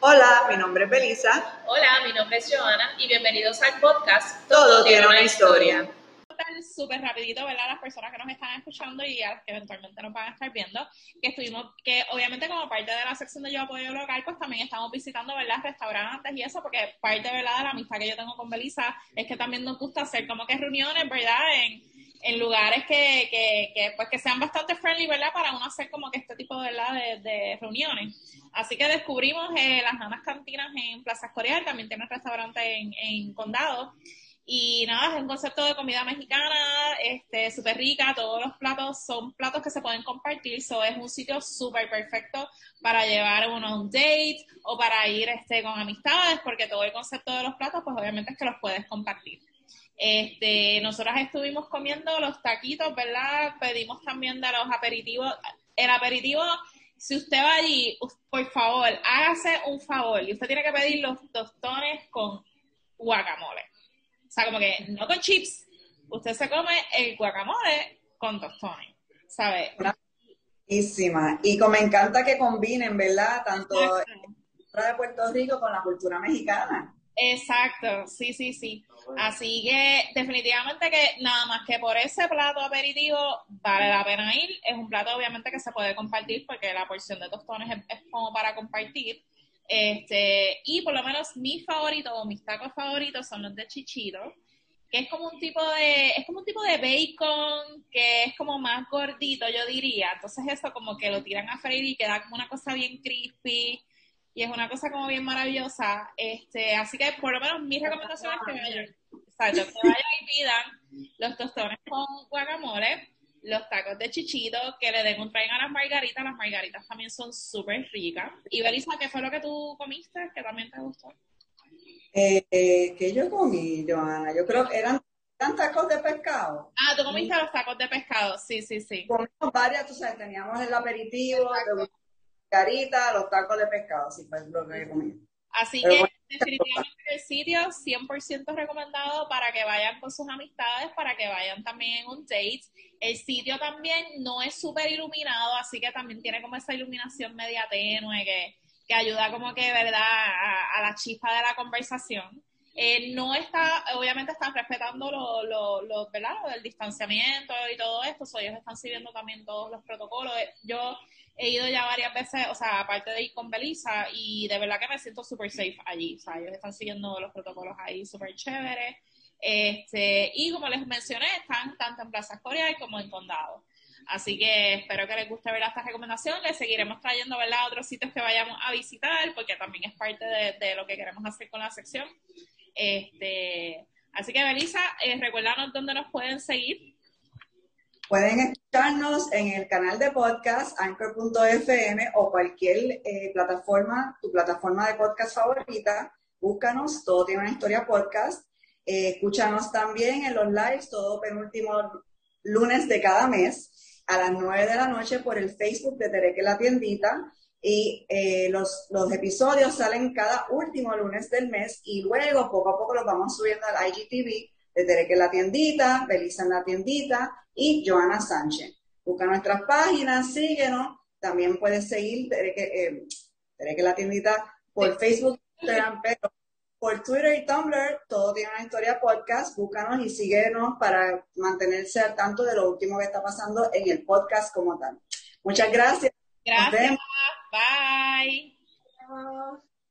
Hola, mi nombre es Belisa. Hola, mi nombre es Joana y bienvenidos al podcast Todo, tiene una historia. Súper rapidito, ¿verdad? Las personas que nos están escuchando y a las que eventualmente nos van a estar viendo, que estuvimos, que obviamente como parte de la sección de Yo Apoyo Local, pues también estamos visitando, ¿verdad? Restaurantes y eso, porque parte, ¿verdad? De la amistad que yo tengo con Belisa es que también nos gusta hacer como que reuniones, ¿verdad? En, en lugares que, que, pues, que sean bastante friendly, ¿verdad? Para uno hacer como que este tipo ¿verdad? De, reuniones. Así que descubrimos eh, las Nanas Cantinas en Plaza Escorial, también tiene un restaurante en, en Condado. Y nada, es un concepto de comida mexicana, este, súper rica, todos los platos son platos que se pueden compartir, so es un sitio súper perfecto para llevar uno a un date o para ir este, con amistades, porque todo el concepto de los platos, pues obviamente es que los puedes compartir. Este, nosotros estuvimos comiendo los taquitos, ¿verdad? Pedimos también de los aperitivos. El aperitivo, si usted va allí, por favor, hágase un favor y usted tiene que pedir los tostones con guacamole. O sea, como que no con chips, usted se come el guacamole con tostones, ¿sabe? Buenísima. Y como me encanta que combinen, ¿verdad? Tanto la cultura de Puerto Rico con la cultura mexicana. Exacto, sí, sí, sí. Así que definitivamente que nada más que por ese plato aperitivo vale la pena ir. Es un plato obviamente que se puede compartir porque la porción de tostones es, como para compartir. Este, y por lo menos mis favoritos o mis tacos favoritos son los de chichito, que es como un tipo de, es como un tipo de bacon que es como más gordito, yo diría. Entonces eso como que lo tiran a freír y queda como una cosa bien crispy y es una cosa como bien maravillosa. Este, así que por lo menos mi recomendación es que vayan, exacto, que vayan y pidan los tostones con guacamole, los tacos de chichito, que le den un train a las margaritas, las margaritas también son súper ricas. Y Belisa, ¿qué fue lo que tú comiste que también te gustó? Eh, eh que yo comí, Joana? Yo creo que eran, tacos de pescado. Ah, tú comiste los tacos de pescado, sí, sí, sí. Comimos varias, tú sabes, teníamos el aperitivo, carita, los tacos de pescado, sí, fue lo que comí. Así que definitivamente el sitio 100% recomendado para que vayan con sus amistades, para que vayan también en un date. El sitio también no es súper iluminado, así que también tiene como esa iluminación media tenue que, que ayuda como que, ¿verdad?, a, la chispa de la conversación. Eh, no está, obviamente están respetando lo, lo, lo, ¿verdad? del distanciamiento y todo esto, so, ellos están siguiendo también todos los protocolos. Yo he ido ya varias veces, o sea, aparte de ir con Belisa, y de verdad que me siento súper safe allí. O sea, ellos están siguiendo los protocolos ahí súper chéveres. Este, y como les mencioné, están tanto en Plaza Escorial como en Condado. Así que espero que les guste ver esta recomendación. Les seguiremos trayendo ¿verdad? otros sitios que vayamos a visitar, porque también es parte de, lo que queremos hacer con la sección. Este, así que, Belisa, eh, recuérdanos dónde nos pueden seguir. Pueden escucharnos en el canal de podcast anchor.fm o cualquier eh, plataforma, tu plataforma de podcast favorita. Búscanos, todo tiene una historia podcast. Eh, escúchanos también en los lives, todo penúltimo lunes de cada mes a las 9 de la noche por el Facebook de Tereque la Tiendita. Y eh, los, los episodios salen cada último lunes del mes y luego poco a poco los vamos subiendo al IGTV de Tereque la Tiendita, Belisa en la Tiendita y Joana Sánchez. Busca nuestras páginas, síguenos. También puedes seguir Tereque, eh, la Tiendita por Facebook, Instagram, pero por Twitter y Tumblr, todo tiene una historia podcast. Búscanos y síguenos para mantenerse al tanto de lo último que está pasando en el podcast como tal. Muchas gracias. Gracias. Bye.